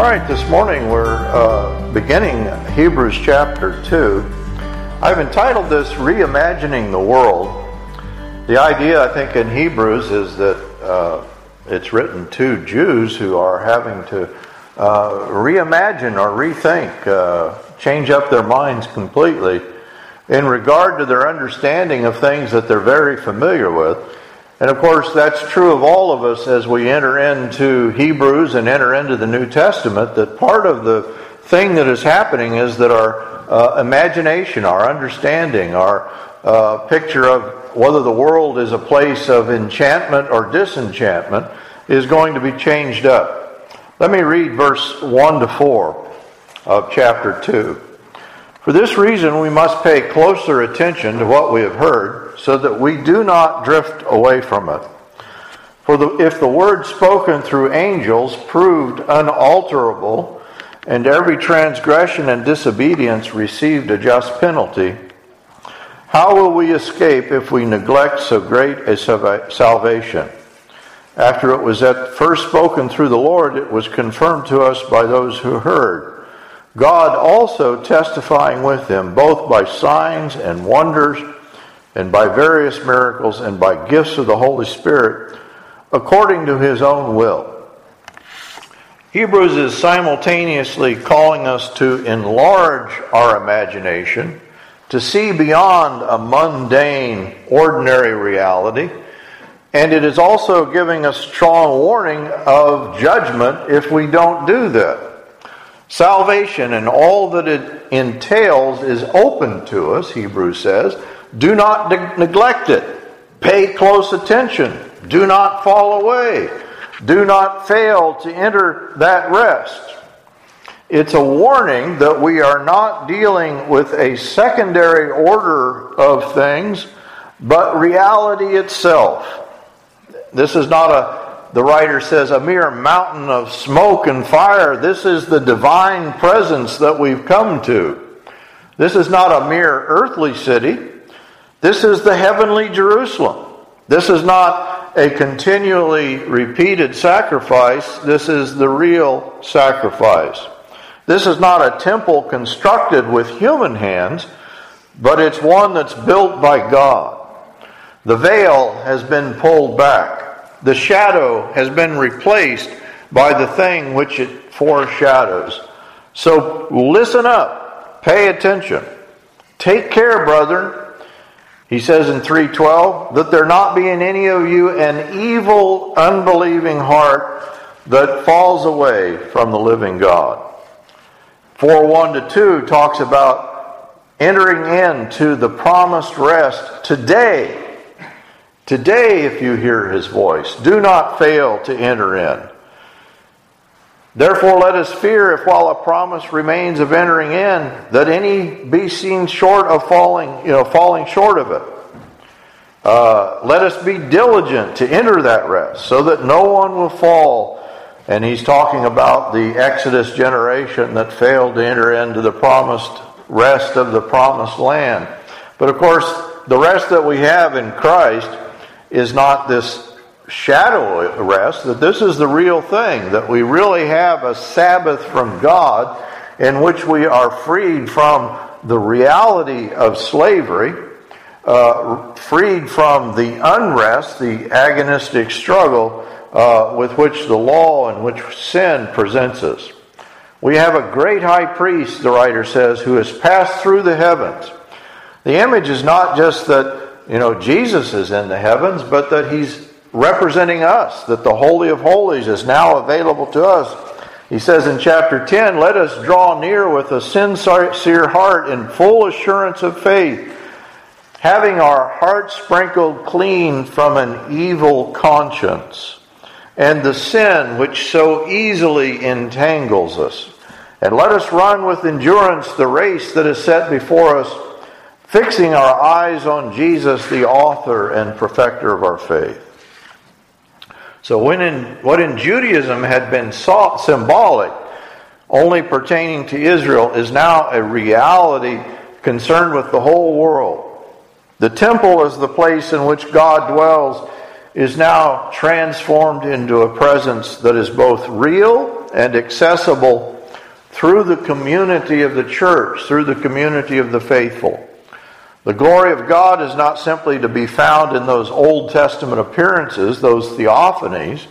All right, this morning we're uh, beginning Hebrews chapter 2. I've entitled this Reimagining the World. The idea, I think, in Hebrews is that uh, it's written to Jews who are having to uh, reimagine or rethink, uh, change up their minds completely in regard to their understanding of things that they're very familiar with. And of course, that's true of all of us as we enter into Hebrews and enter into the New Testament. That part of the thing that is happening is that our uh, imagination, our understanding, our uh, picture of whether the world is a place of enchantment or disenchantment is going to be changed up. Let me read verse 1 to 4 of chapter 2. For this reason, we must pay closer attention to what we have heard, so that we do not drift away from it. For the, if the word spoken through angels proved unalterable, and every transgression and disobedience received a just penalty, how will we escape if we neglect so great a salvation? After it was at first spoken through the Lord, it was confirmed to us by those who heard. God also testifying with them, both by signs and wonders, and by various miracles, and by gifts of the Holy Spirit, according to his own will. Hebrews is simultaneously calling us to enlarge our imagination, to see beyond a mundane, ordinary reality, and it is also giving us strong warning of judgment if we don't do that. Salvation and all that it entails is open to us, Hebrews says. Do not ne- neglect it. Pay close attention. Do not fall away. Do not fail to enter that rest. It's a warning that we are not dealing with a secondary order of things, but reality itself. This is not a the writer says, a mere mountain of smoke and fire. This is the divine presence that we've come to. This is not a mere earthly city. This is the heavenly Jerusalem. This is not a continually repeated sacrifice. This is the real sacrifice. This is not a temple constructed with human hands, but it's one that's built by God. The veil has been pulled back. The shadow has been replaced by the thing which it foreshadows. So listen up, pay attention. Take care, brethren. He says in 312 that there not be in any of you an evil, unbelieving heart that falls away from the living God. 4 1 to 2 talks about entering into the promised rest today Today, if you hear his voice, do not fail to enter in. Therefore, let us fear if while a promise remains of entering in, that any be seen short of falling, you know, falling short of it. Uh, let us be diligent to enter that rest, so that no one will fall. And he's talking about the Exodus generation that failed to enter into the promised rest of the promised land. But of course, the rest that we have in Christ is not this shadow rest, that this is the real thing, that we really have a Sabbath from God in which we are freed from the reality of slavery, uh, freed from the unrest, the agonistic struggle uh, with which the law and which sin presents us. We have a great high priest, the writer says, who has passed through the heavens. The image is not just that you know, Jesus is in the heavens, but that he's representing us, that the Holy of Holies is now available to us. He says in chapter 10, Let us draw near with a sincere heart in full assurance of faith, having our hearts sprinkled clean from an evil conscience and the sin which so easily entangles us. And let us run with endurance the race that is set before us fixing our eyes on Jesus, the author and perfecter of our faith. So, when in, what in Judaism had been symbolic, only pertaining to Israel, is now a reality concerned with the whole world. The temple as the place in which God dwells, is now transformed into a presence that is both real and accessible through the community of the church, through the community of the faithful. The glory of God is not simply to be found in those Old Testament appearances, those theophanies,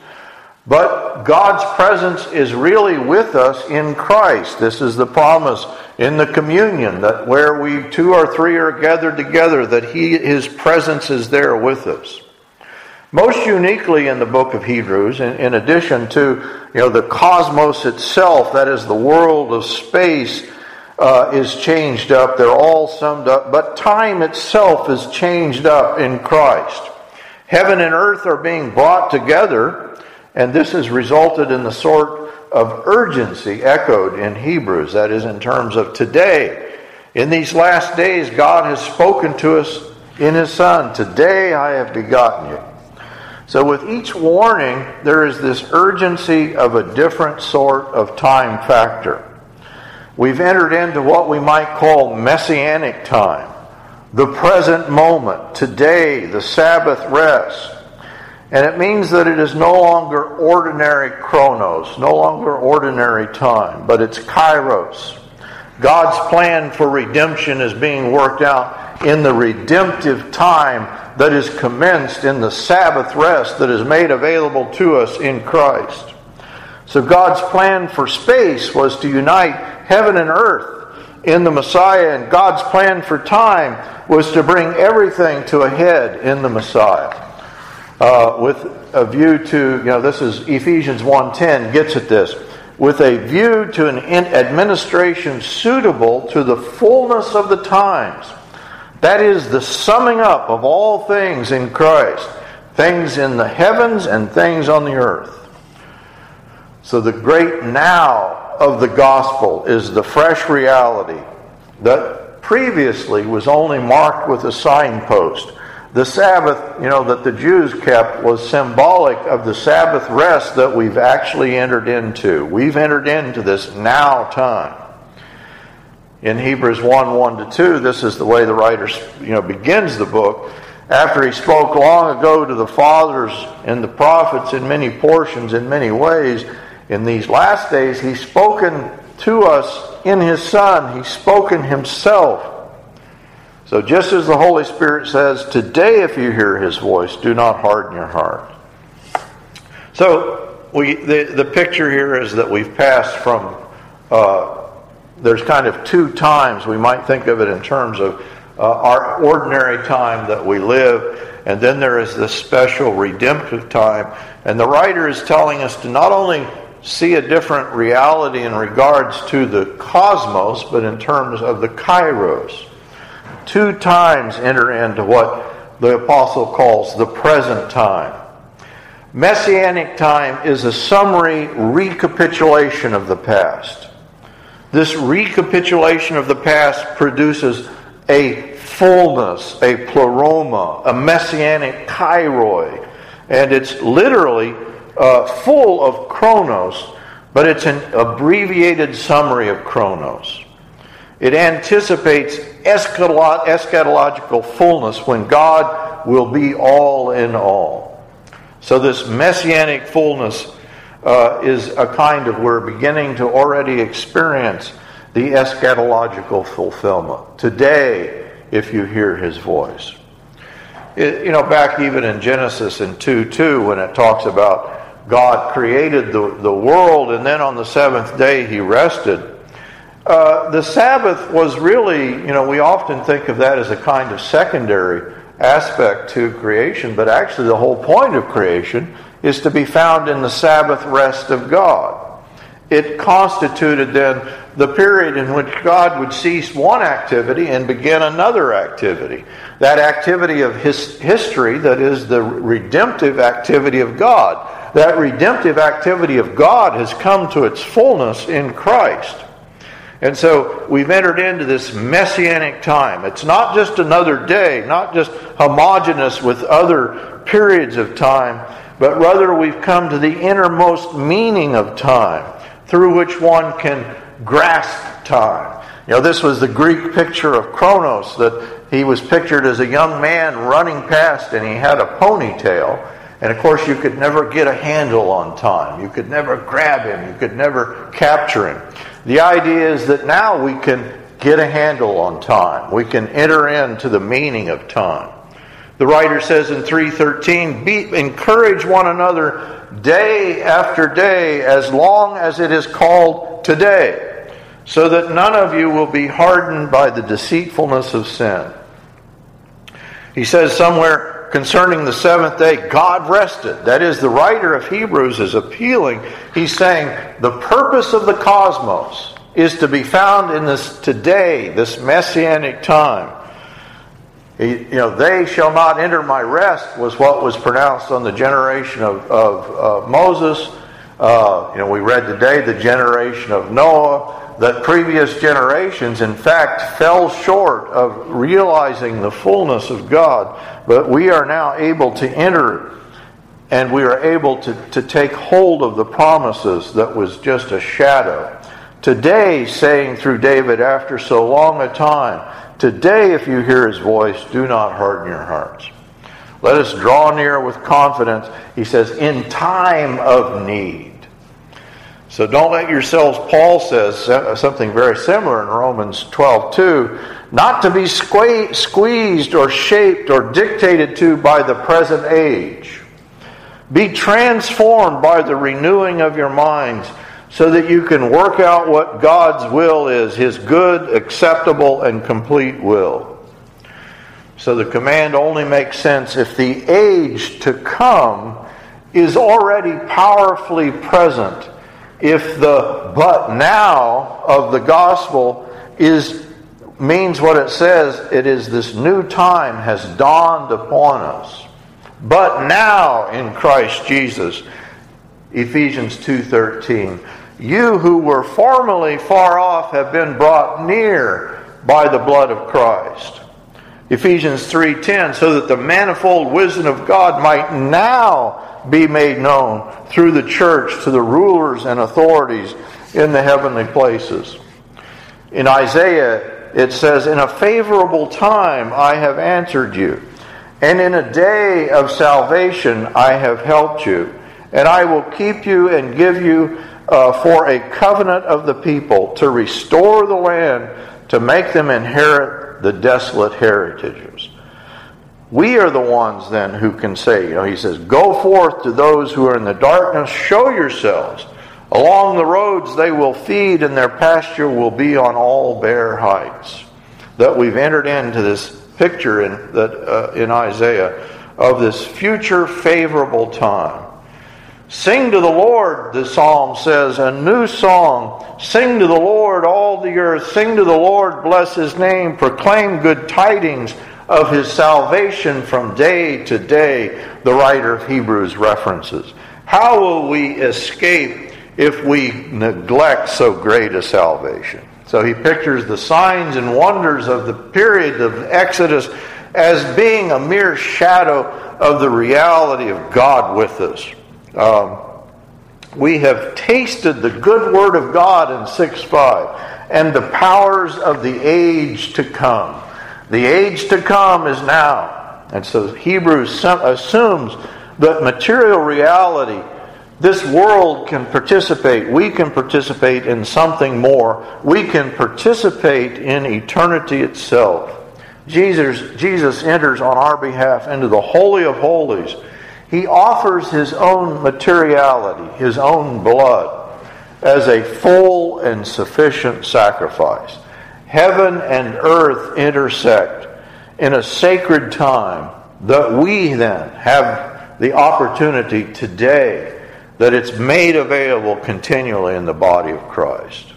but God's presence is really with us in Christ. This is the promise in the communion that where we two or three are gathered together, that he, his presence is there with us. Most uniquely in the book of Hebrews, in, in addition to you know the cosmos itself, that is the world of space, uh, is changed up. They're all summed up, but time itself is changed up in Christ. Heaven and earth are being brought together, and this has resulted in the sort of urgency echoed in Hebrews. That is, in terms of today. In these last days, God has spoken to us in His Son. Today I have begotten you. So, with each warning, there is this urgency of a different sort of time factor. We've entered into what we might call messianic time, the present moment, today, the Sabbath rest. And it means that it is no longer ordinary chronos, no longer ordinary time, but it's kairos. God's plan for redemption is being worked out in the redemptive time that is commenced in the Sabbath rest that is made available to us in Christ. So God's plan for space was to unite heaven and earth in the Messiah, and God's plan for time was to bring everything to a head in the Messiah. Uh, with a view to, you know, this is Ephesians 1.10 gets at this. With a view to an administration suitable to the fullness of the times that is the summing up of all things in Christ, things in the heavens and things on the earth. So the great now of the gospel is the fresh reality that previously was only marked with a signpost. The Sabbath, you know, that the Jews kept was symbolic of the Sabbath rest that we've actually entered into. We've entered into this now time in Hebrews 1 1 to 2, this is the way the writer you know, begins the book. After he spoke long ago to the fathers and the prophets in many portions, in many ways, in these last days, he's spoken to us in his Son. He's spoken himself. So, just as the Holy Spirit says, Today, if you hear his voice, do not harden your heart. So, we, the, the picture here is that we've passed from uh, there's kind of two times we might think of it in terms of uh, our ordinary time that we live, and then there is this special redemptive time. And the writer is telling us to not only see a different reality in regards to the cosmos, but in terms of the kairos. Two times enter into what the apostle calls the present time. Messianic time is a summary recapitulation of the past. This recapitulation of the past produces a fullness, a pleroma, a messianic kairoi. And it's literally uh, full of chronos, but it's an abbreviated summary of chronos. It anticipates eschatological fullness when God will be all in all. So, this messianic fullness uh, is a kind of, we're beginning to already experience the eschatological fulfillment. Today, if you hear his voice. It, you know, back even in Genesis in 2 2, when it talks about God created the, the world and then on the seventh day he rested. Uh, the Sabbath was really, you know, we often think of that as a kind of secondary aspect to creation, but actually the whole point of creation is to be found in the Sabbath rest of God. It constituted then the period in which God would cease one activity and begin another activity. That activity of his history, that is the redemptive activity of God. That redemptive activity of God has come to its fullness in Christ. And so we've entered into this messianic time. It's not just another day, not just homogenous with other periods of time, but rather we've come to the innermost meaning of time through which one can grasp time. You know, this was the Greek picture of Kronos, that he was pictured as a young man running past and he had a ponytail. And of course, you could never get a handle on time. You could never grab him. You could never capture him. The idea is that now we can get a handle on time. We can enter into the meaning of time. The writer says in 313, Be, encourage one another day after day as long as it is called today, so that none of you will be hardened by the deceitfulness of sin. He says somewhere, concerning the seventh day, God rested. That is, the writer of Hebrews is appealing. He's saying the purpose of the cosmos is to be found in this today, this messianic time. you know, they shall not enter my rest was what was pronounced on the generation of, of uh, Moses. Uh, you know, we read today the generation of Noah that previous generations, in fact, fell short of realizing the fullness of God, but we are now able to enter and we are able to, to take hold of the promises that was just a shadow. Today, saying through David after so long a time, Today, if you hear his voice, do not harden your hearts. Let us draw near with confidence, he says, in time of need. So don't let yourselves, Paul says uh, something very similar in Romans 12 2, not to be squeezed or shaped or dictated to by the present age. Be transformed by the renewing of your minds so that you can work out what God's will is, his good, acceptable, and complete will. So the command only makes sense if the age to come is already powerfully present if the but now of the gospel is means what it says it is this new time has dawned upon us. But now in Christ Jesus Ephesians 2:13 you who were formerly far off have been brought near by the blood of Christ. Ephesians 3:10 so that the manifold wisdom of God might now be made known through the church to the rulers and authorities in the heavenly places. In Isaiah, it says, In a favorable time I have answered you, and in a day of salvation I have helped you, and I will keep you and give you uh, for a covenant of the people to restore the land, to make them inherit the desolate heritages. We are the ones then who can say, you know, he says, Go forth to those who are in the darkness, show yourselves. Along the roads they will feed, and their pasture will be on all bare heights. That we've entered into this picture in, that, uh, in Isaiah of this future favorable time. Sing to the Lord, the psalm says, a new song. Sing to the Lord, all the earth. Sing to the Lord, bless his name. Proclaim good tidings of his salvation from day to day, the writer of Hebrews references. How will we escape if we neglect so great a salvation? So he pictures the signs and wonders of the period of Exodus as being a mere shadow of the reality of God with us. Um, we have tasted the good word of God in 6 5 and the powers of the age to come. The age to come is now. And so Hebrews assumes that material reality, this world can participate, we can participate in something more. We can participate in eternity itself. Jesus, Jesus enters on our behalf into the Holy of Holies. He offers his own materiality, his own blood, as a full and sufficient sacrifice. Heaven and earth intersect in a sacred time that we then have the opportunity today that it's made available continually in the body of Christ.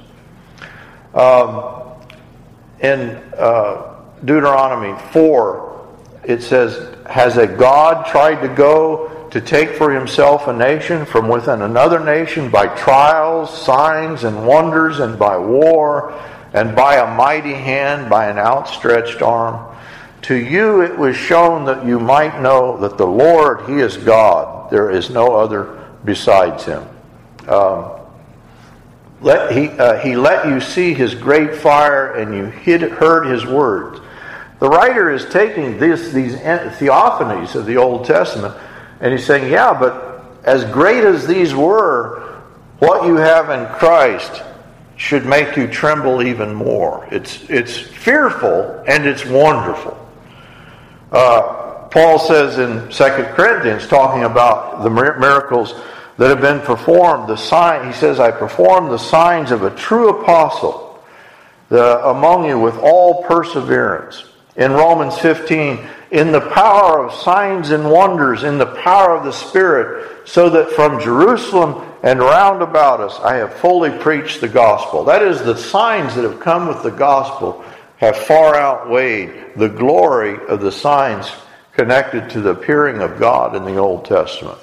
Um, in uh, Deuteronomy 4, it says, Has a God tried to go to take for himself a nation from within another nation by trials, signs, and wonders, and by war? And by a mighty hand, by an outstretched arm. To you it was shown that you might know that the Lord, He is God. There is no other besides Him. Um, let, he, uh, he let you see His great fire, and you hid, heard His words. The writer is taking this, these theophanies of the Old Testament And he's saying, yeah, but as great as these were, what you have in Christ should make you tremble even more. It's, it's fearful and it's wonderful. Uh, Paul says in 2 Corinthians, talking about the miracles that have been performed, the sign, he says, I perform the signs of a true apostle the, among you with all perseverance. In Romans 15, in the power of signs and wonders, in the power of the Spirit, so that from Jerusalem and round about us I have fully preached the gospel. That is, the signs that have come with the gospel have far outweighed the glory of the signs connected to the appearing of God in the Old Testament.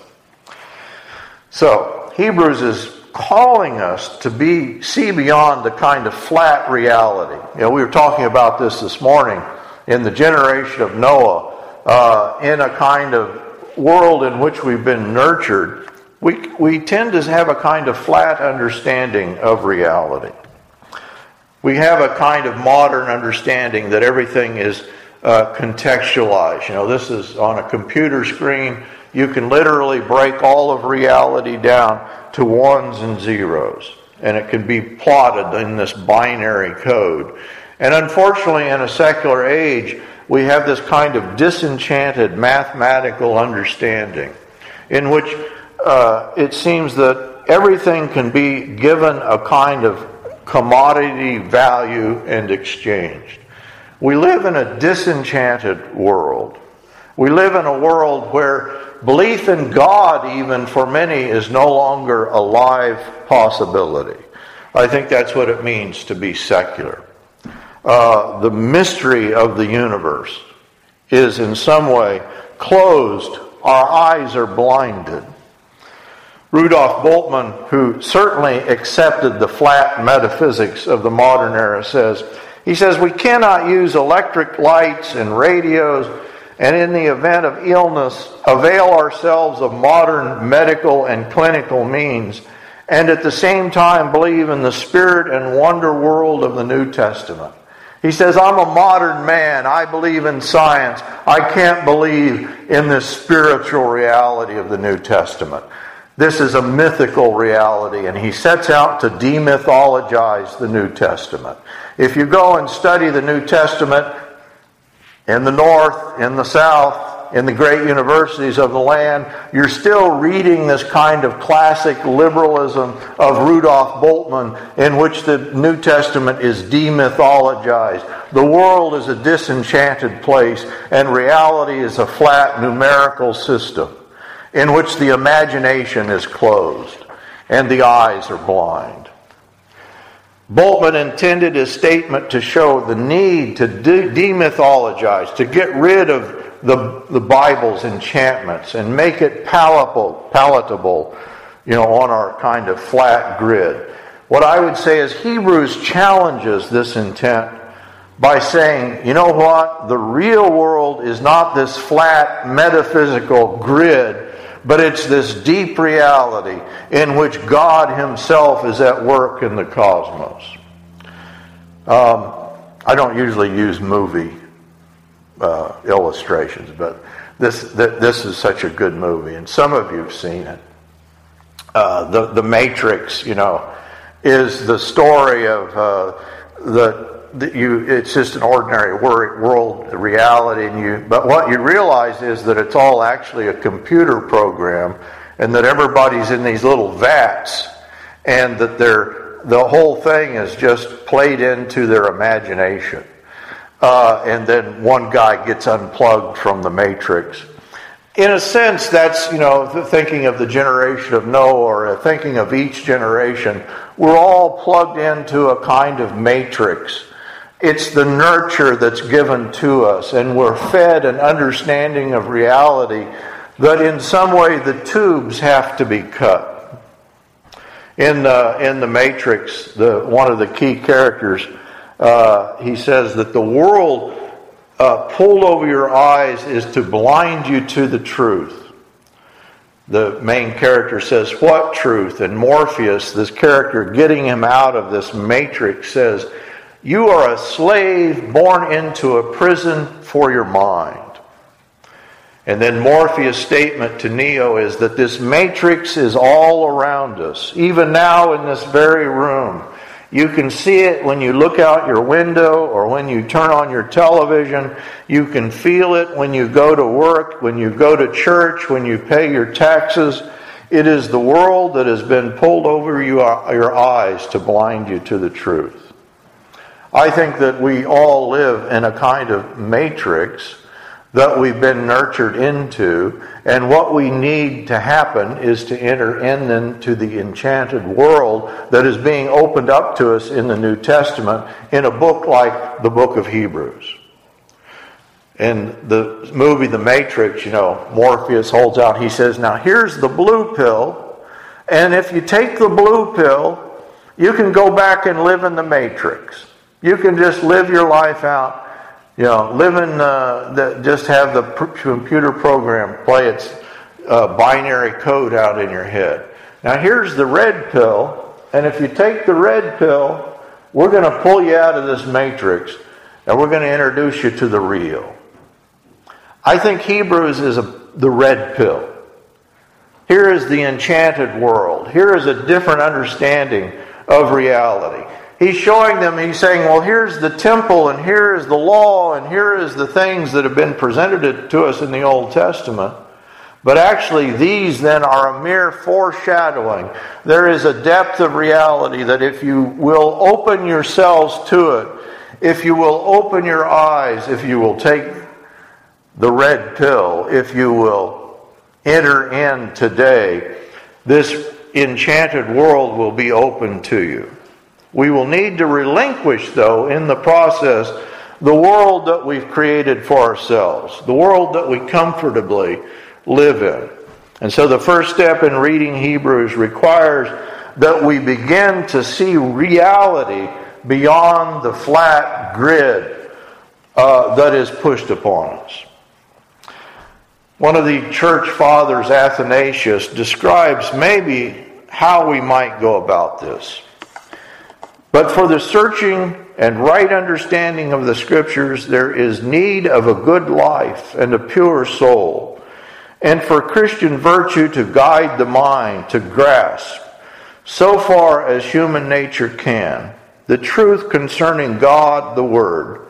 So, Hebrews is calling us to be see beyond the kind of flat reality. You know, we were talking about this this morning in the generation of Noah, uh, in a kind of world in which we've been nurtured. We, we tend to have a kind of flat understanding of reality. We have a kind of modern understanding that everything is uh, contextualized. You know, this is on a computer screen you can literally break all of reality down to ones and zeros. And it can be plotted in this binary code. And unfortunately, in a secular age, we have this kind of disenchanted mathematical understanding in which uh, it seems that everything can be given a kind of commodity value and exchanged. We live in a disenchanted world. We live in a world where belief in God, even for many, is no longer a live possibility. I think that's what it means to be secular. Uh, the mystery of the universe is in some way closed. Our eyes are blinded. Rudolf Bultmann, who certainly accepted the flat metaphysics of the modern era, says, he says, we cannot use electric lights and radios and in the event of illness, avail ourselves of modern medical and clinical means, and at the same time believe in the spirit and wonder world of the New Testament. He says, I'm a modern man. I believe in science. I can't believe in this spiritual reality of the New Testament. This is a mythical reality, and he sets out to demythologize the New Testament. If you go and study the New Testament, in the north, in the south, in the great universities of the land, you're still reading this kind of classic liberalism of Rudolf Bultmann in which the New Testament is demythologized. The world is a disenchanted place, and reality is a flat numerical system in which the imagination is closed and the eyes are blind. Bultmann intended his statement to show the need to de- demythologize, to get rid of the, the Bible's enchantments and make it palatable, palatable, you know, on our kind of flat grid. What I would say is Hebrews challenges this intent by saying, you know what? The real world is not this flat metaphysical grid but it's this deep reality in which God Himself is at work in the cosmos. Um, I don't usually use movie uh, illustrations, but this, th- this is such a good movie, and some of you have seen it. Uh, the, the Matrix, you know, is the story of uh, the that you it's just an ordinary world reality and you but what you realize is that it's all actually a computer program and that everybody's in these little vats and that they're the whole thing is just played into their imagination uh, and then one guy gets unplugged from the matrix. In a sense that's you know thinking of the generation of noah or thinking of each generation. We're all plugged into a kind of matrix. It's the nurture that's given to us, and we're fed an understanding of reality that in some way the tubes have to be cut. In the, in the Matrix, the, one of the key characters, uh, he says that the world uh, pulled over your eyes is to blind you to the truth. The main character says, What truth? And Morpheus, this character getting him out of this matrix, says, you are a slave born into a prison for your mind. And then Morpheus' statement to Neo is that this matrix is all around us, even now in this very room. You can see it when you look out your window or when you turn on your television. You can feel it when you go to work, when you go to church, when you pay your taxes. It is the world that has been pulled over uh, your eyes to blind you to the truth. I think that we all live in a kind of matrix that we've been nurtured into, and what we need to happen is to enter in into the enchanted world that is being opened up to us in the New Testament in a book like the book of Hebrews. In the movie The Matrix, you know, Morpheus holds out, he says, Now here's the blue pill, and if you take the blue pill, you can go back and live in the Matrix. You can just live your life out you know, live in, uh, the, just have the computer program play its uh, binary code out in your head. Now, here's the red pill, and if you take the red pill, we're going to pull you out of this matrix and we're going to introduce you to the real. I think Hebrews is a, the red pill. Here is the enchanted world. Here is a different understanding of reality he's showing them, he's saying, well, here's the temple, and here is the law, and here is the things that have been presented to us in the Old Testament. But actually, these then are a mere foreshadowing. There is a depth of reality that if you will open yourselves to it, if you will open your eyes, if you will take the red pill, if you will enter in today, this enchanted world will be open to you. We will need to relinquish, though, in the process, the world that we've created for ourselves, the world that we comfortably live in. And so the first step in reading Hebrews requires that we begin to see reality beyond the flat grid uh, that is pushed upon us. One of the church fathers, Athanasius, describes maybe how we might go about this. But for the searching and right understanding of the Scriptures, there is need of a good life and a pure soul, and for Christian virtue to guide the mind to grasp, so far as human nature can, the truth concerning God, the Word.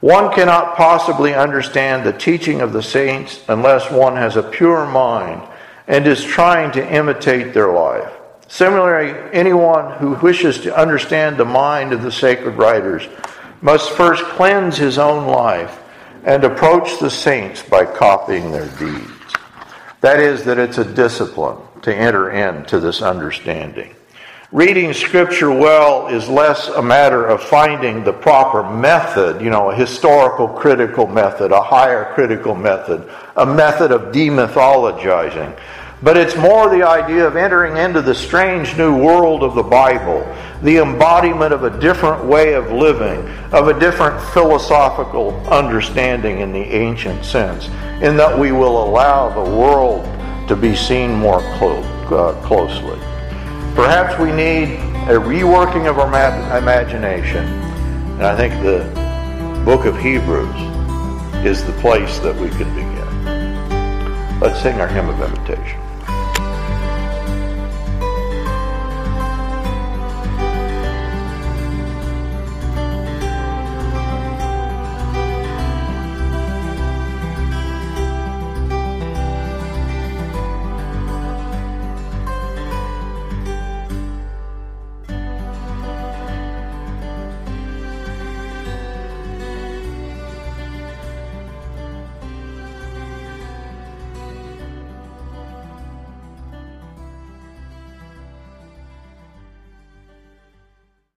One cannot possibly understand the teaching of the saints unless one has a pure mind and is trying to imitate their life. Similarly, anyone who wishes to understand the mind of the sacred writers must first cleanse his own life and approach the saints by copying their deeds. That is, that it's a discipline to enter into this understanding. Reading Scripture well is less a matter of finding the proper method, you know, a historical critical method, a higher critical method, a method of demythologizing but it's more the idea of entering into the strange new world of the Bible, the embodiment of a different way of living, of a different philosophical understanding in the ancient sense, in that we will allow the world to be seen more clo- uh, closely. Perhaps we need a reworking of our ma- imagination, and I think the book of Hebrews is the place that we can begin. Let's sing our hymn of invitation.